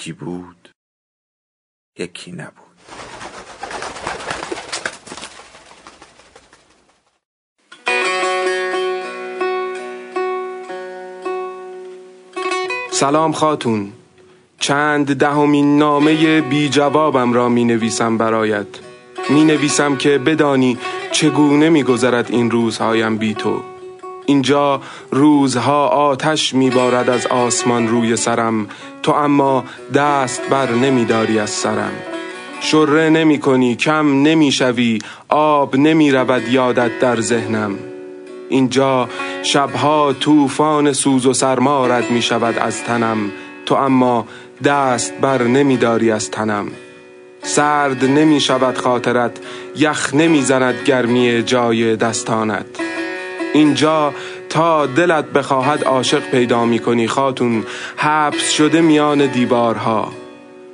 یکی بود یکی نبود. سلام خاتون. چند دهمین نامه بی جوابم را می نویسم برایت. می نویسم که بدانی چگونه می گذرد این روزهایم بی تو. اینجا روزها آتش میبارد از آسمان روی سرم. تو اما دست بر نمیداری از سرم. شره نمی کنی کم نمی‌شوی آب نمی رود یادت در ذهنم. اینجا شبها طوفان سوز و سرما رد می شود از تنم. تو اما دست بر نمیداری از تنم. سرد نمی شود خاطرت یخ نمی زند گرمی جای دستانت. اینجا تا دلت بخواهد عاشق پیدا می کنی خاتون حبس شده میان دیوارها.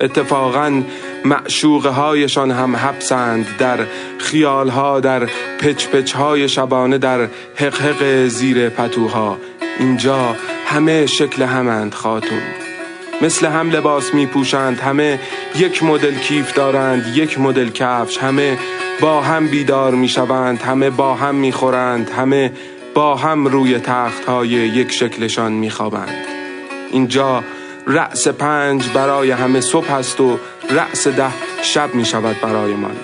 اتفاقا معشوقه هایشان هم حبسند در خیالها در پچ پچ های شبانه در حقحق زیر پتوها. اینجا همه شکل همند خاتون. مثل هم لباس می پوشند همه یک مدل کیف دارند یک مدل کفش همه با هم بیدار می شوند همه با هم می خورند همه با هم روی تخت های یک شکلشان می خوابند اینجا رأس پنج برای همه صبح است و رأس ده شب می شود برای من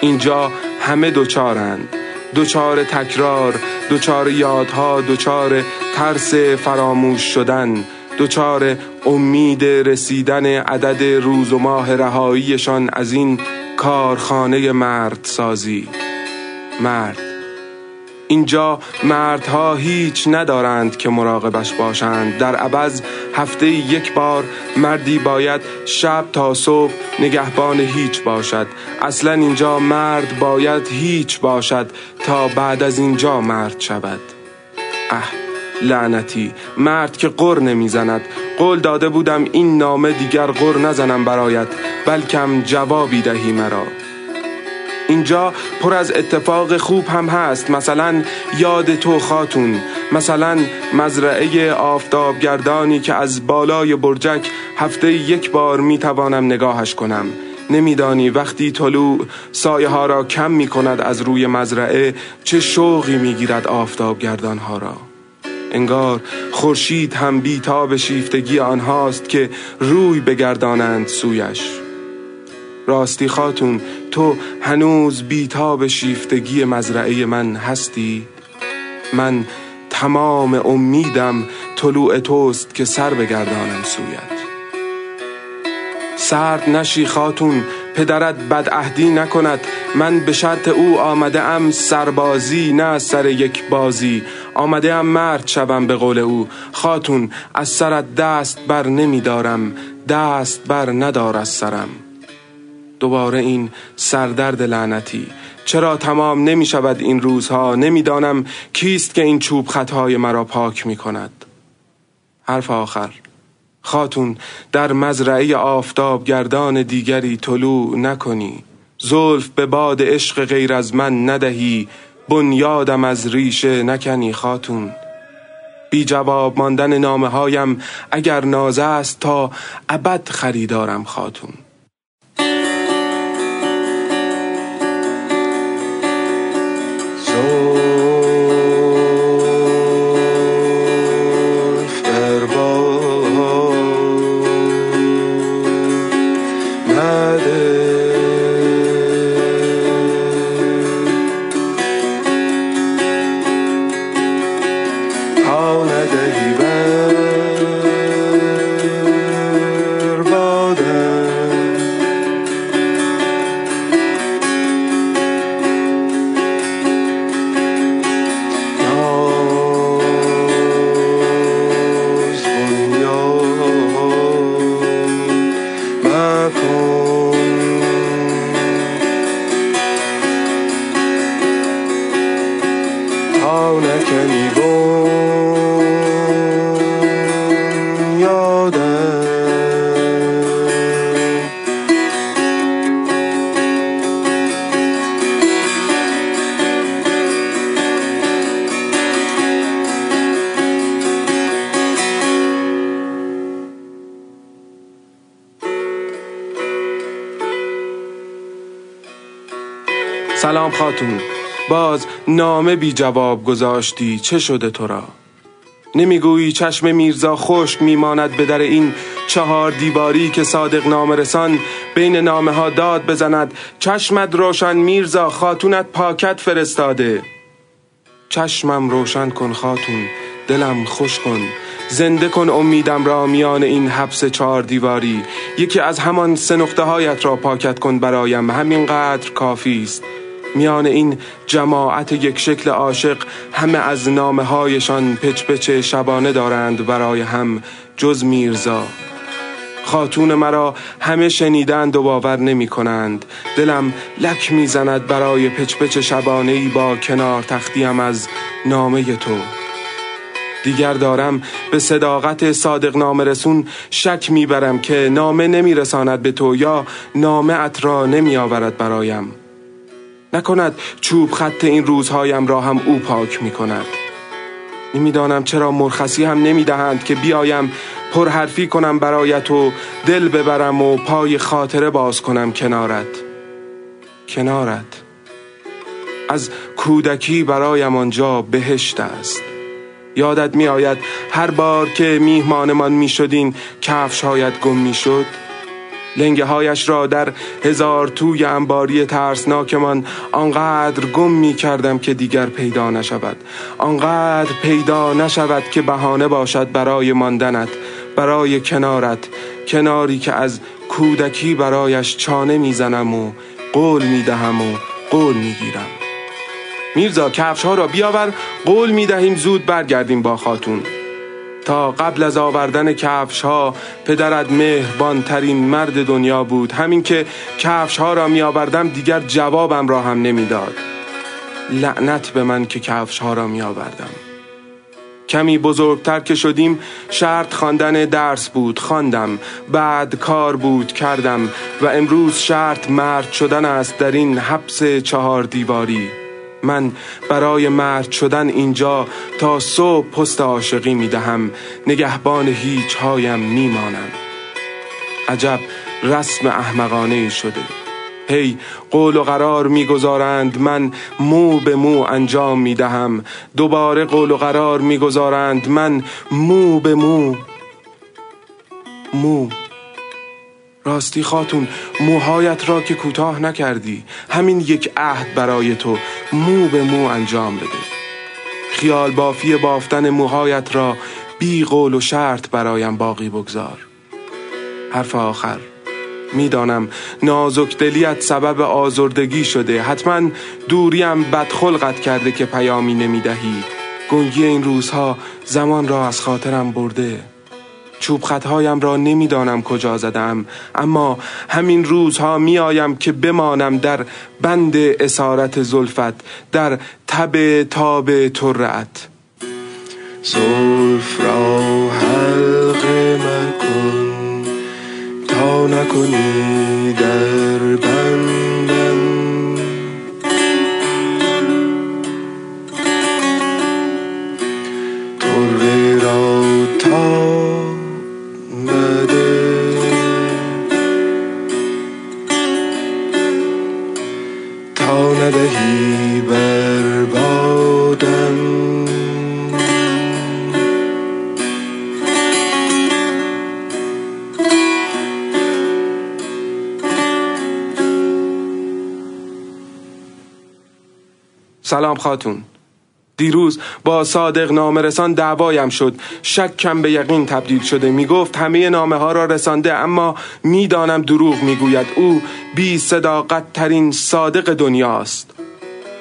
اینجا همه دوچارند دوچار تکرار دوچار یادها دوچار ترس فراموش شدن دوچار امید رسیدن عدد روز و ماه رهاییشان از این کارخانه مرد سازی. مرد. اینجا مردها هیچ ندارند که مراقبش باشند. در عوض هفته یک بار مردی باید شب تا صبح نگهبان هیچ باشد. اصلا اینجا مرد باید هیچ باشد تا بعد از اینجا مرد شود. اه. لعنتی. مرد که قر نمی‌زند. قول داده بودم این نامه دیگر قر نزنم برایت بلکم جوابی دهی مرا. اینجا پر از اتفاق خوب هم هست. مثلا یاد تو خاتون مثلا مزرعه آفتابگردانی که از بالای برجک هفته یک بار می‌توانم نگاهش کنم. نمیدانی وقتی طلوع سایه ها را کم می کند از روی مزرعه چه شوقی می‌گیرد آفتابگردان ها را. انگار خورشید هم بیتاب شیفتگی آنهاست که روی بگردانند سویش راستی خاتون تو هنوز بیتاب شیفتگی مزرعه من هستی؟ من تمام امیدم طلوع توست که سر بگردانم سویت سرد نشی خاتون پدرت بدعهدی نکند. من به شرط او آمده ام سربازی نه سر یک بازی. آمده ام مرد شوم به قول او. خاتون از سرت دست بر نمیدارم. دست بر ندار از سرم. دوباره این سردرد لعنتی. چرا تمام نمی شود این روزها؟ نمی‌دانم کیست که این چوب خطهای مرا پاک می کند حرف آخر. خاتون در مزرعه آفتاب گردان دیگری طلوع نکنی. زلف به باد عشق غیر از من ندهی. بنیادم از ریشه نکنی خاتون. بی جواب ماندن نامه هایم اگر نازه است تا ابد خریدارم خاتون. So لدي خاتون باز نامه بی جواب گذاشتی چه شده تو را؟ نمی‌گویی چشم میرزا خشک میماند به در این چهار دیواری که صادق نامرسان بین نامه ها داد بزند. چشمت روشن میرزا خاتونت پاکت فرستاده. چشمم روشن کن خاتون دلم خوش کن. زنده کن امیدم را میان این حبس چهار دیواری. یکی از همان سه هایت را پاکت کن برایم. همینقدر کافی است. میان این جماعت یک شکل عاشق همه از نامه هایشان پچ پچ شبانه دارند برای هم جز میرزا. خاتون مرا همه شنیدند و باور نمی کنند دلم لک می‌زند برای پچ پچ شبانه ای با کنار تختیم از نامه تو. دیگر دارم به صداقت صادق نامه رسون شک می‌برم که نامه نمیرساند به تو یا نامه ات را نمی آورد برایم. نکند چوب خط این روزهایم را هم او پاک می کند نمی‌دانم چرا مرخصی هم نمی‌دهند که بیایم پرحرفی کنم برایت و دل ببرم و پای خاطره باز کنم کنارت. کنارت. از کودکی برایم آنجا بهشت است. یادت می آید هر بار که میهمانمان می شدین کفش هایت گم می شد لنگه هایش را در هزار توی انباری ترسناکمان آنقدر گم می کردم که دیگر پیدا نشود. آنقدر پیدا نشود که بهانه باشد برای ماندنت برای کنارت کناری که از کودکی برایش چانه می‌زنم و قول می‌دهم و قول می‌گیرم. میرزا کفش ها را بیاور قول می‌دهیم زود برگردیم با خاتون. تا قبل از آوردن کفش ها پدرت مهربان ترین مرد دنیا بود. همین که کفش ها را می آوردم دیگر جوابم را هم نمی‌داد. لعنت به من که کفش ها را می آوردم کمی بزرگتر که شدیم شرط خواندن درس بود خواندم. بعد کار بود کردم. و امروز شرط مرد شدن است در این حبس چهار دیواری. من برای مرد شدن اینجا تا صبح پست عاشقی می دهم نگهبان هیچ هایم می مانم عجب رسم احمقانه شده. هی قول و قرار می‌گذارند من مو به مو انجام می دهم دوباره قول و قرار می‌گذارند من مو به مو. مو. راستی خاتون موهایت را که کوتاه نکردی همین یک عهد برای تو مو به مو انجام بده. خیال بافی بافتن موهایت را بی قول و شرط برایم باقی بگذار. حرف آخر. می‌دانم نازک دلیت سبب آزردگی شده. حتما دوریم بدخلقت کرده که پیامی نمی‌دهی. گنگی این روزها زمان را از خاطرم برده. چوب خطهایم را نمی‌دانم کجا زدم اما همین روزها میآیم که بمانم در بند اسارت زلفت در تب تاب ترعت زلف را حلق مکن تا نکنی در بندم سلام خاتون. دیروز با صادق نامه رسان دعوایم شد. شکم به یقین تبدیل شده. می گفت همه نامه ها را رسانده اما می‌دانم دروغ می‌گوید. او بی صداقت ترین صادق دنیاست.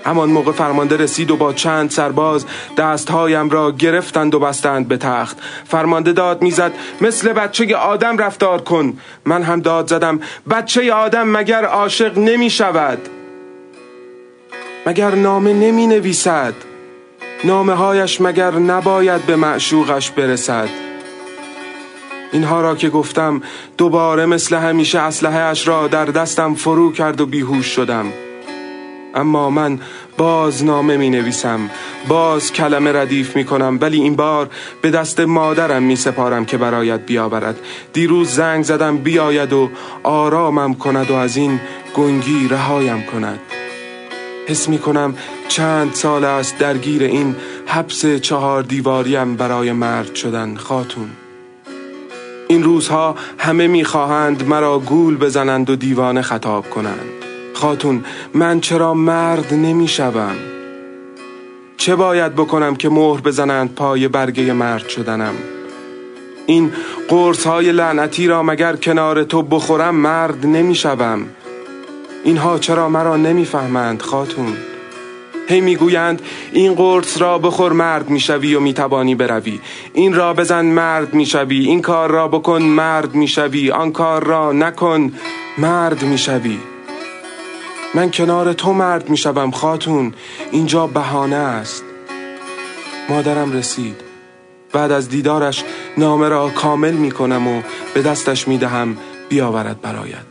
همان موقع فرمانده رسید و با چند سرباز دستهایم را گرفتند و بستند به تخت. فرمانده داد می‌زد مثل بچه آدم رفتار کن. من هم داد زدم بچه آدم مگر عاشق نمی شود مگر نامه نمی نویسد؟ نامه هایش مگر نباید به معشوقش برسد؟ اینها را که گفتم دوباره مثل همیشه اسلحه اش را در دستم فرو کرد و بیهوش شدم. اما من باز نامه می نویسم باز کلمه ردیف می کنم ولی این بار به دست مادرم می سپارم که برایت بیاورد. دیروز زنگ زدم بیاید و آرامم کند و از این گنگی رهایم کند. حس می کنم چند سال است درگیر این حبس چهار دیواریم برای مرد شدن خاتون. این روزها همه می‌خواهند مرا گول بزنند و دیوانه خطاب کنند. خاتون من چرا مرد نمی‌شوم؟ چه باید بکنم که مهر بزنند پای برگه مرد شدنم؟ این قرص های لعنتی را مگر کنار تو بخورم مرد نمی‌شوم. اینها چرا مرا نمی‌فهمند خاتون؟ هی می‌گویند این قرص را بخور مرد می‌شوی و می‌توانی بروی. این را بزن مرد می‌شوی. این کار را بکن مرد می‌شوی. آن کار را نکن مرد می‌شوی. من کنار تو مرد می‌شوم خاتون. اینجا بهانه است. مادرم رسید. بعد از دیدارش نامه را کامل می‌کنم و به دستش می‌دهم بیاورد برایت.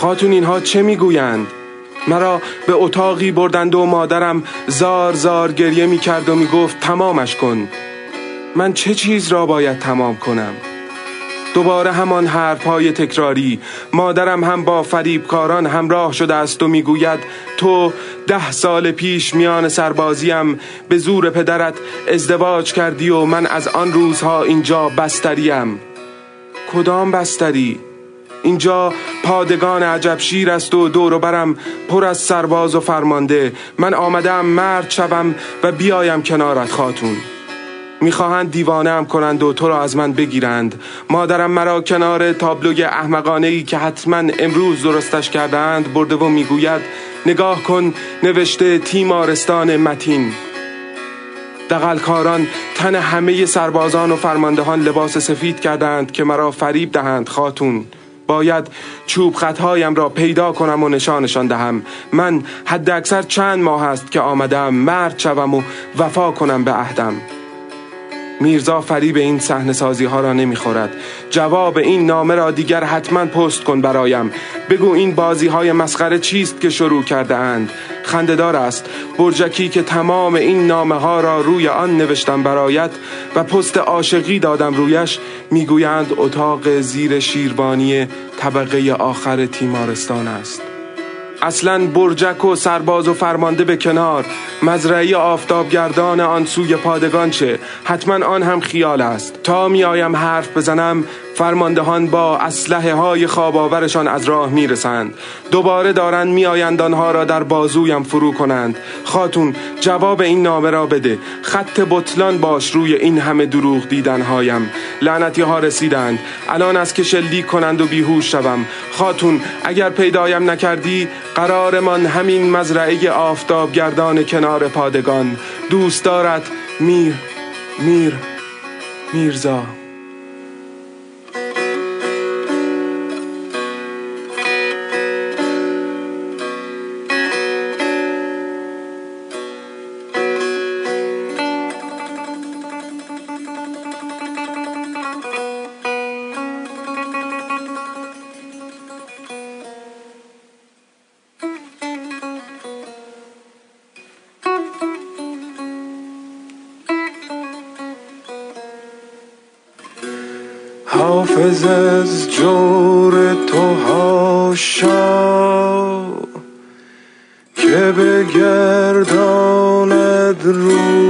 خاتون اینها چه می‌گویند؟ مرا به اتاقی بردند و مادرم زار زار گریه می کرد و می گفت تمامش کن. من چه چیز را باید تمام کنم؟ دوباره همان حرفهای تکراری. مادرم هم با فریبکاران همراه شده است و می‌گوید تو ده سال پیش میان سربازیم به زور پدرت ازدواج کردی و من از آن روزها اینجا بستریم. کدام بستری؟ اینجا پادگان عجب شیر است و دور برم پر از سرباز و فرمانده. من آمدم مرد شوم و بیایم کنارت خاتون. می‌خواهند دیوانه هم کنند و تو را از من بگیرند. مادرم مرا کنار تابلوی احمقانه ای که حتما امروز درستش کردند برده و می‌گوید نگاه کن نوشته تیمارستان متین. دقلکاران تن همه سربازان و فرماندهان لباس سفید کردند که مرا فریب دهند خاتون. باید چوب خطهایم را پیدا کنم و نشانشان دهم. من حد اکثر چند ماه است که آمدم مرد شوم و وفا کنم به عهدم. میرزا فریب این صحنه سازی ها را نمی‌خورد. جواب این نامه را دیگر حتما پست کن برایم. بگو این بازی های مسخره چیست که شروع کرده اند خنددار است. برجکی که تمام این نامه ها را روی آن نوشتم برایت و پست عاشقی دادم رویش می‌گویند اتاق زیر شیربانی طبقه آخر تیمارستان است. اصلا برجک و سرباز و فرمانده به کنار. مزرعی آفتابگردان آن سوی پادگان چه؟ حتما آن هم خیال است. تا میآیم حرف بزنم فرماندهان با اسلحه های خواباورشان از راه می‌رسند. دوباره دارند میآیند آنها را در بازویم فرو کنند. خاتون جواب این نامه را بده. خط بطلان باش روی این همه دروغ دیدنهایم. لعنتی ها رسیدند. الان از که شلیک کنند و بیهوش شوم. خاتون اگر پیدایم نکردی قرارمان همین مزرعه آفتاب گردان کنار پادگان. دوست دارد میر میر میرزا. حافظ از جور تو هاشا که بگرداند روی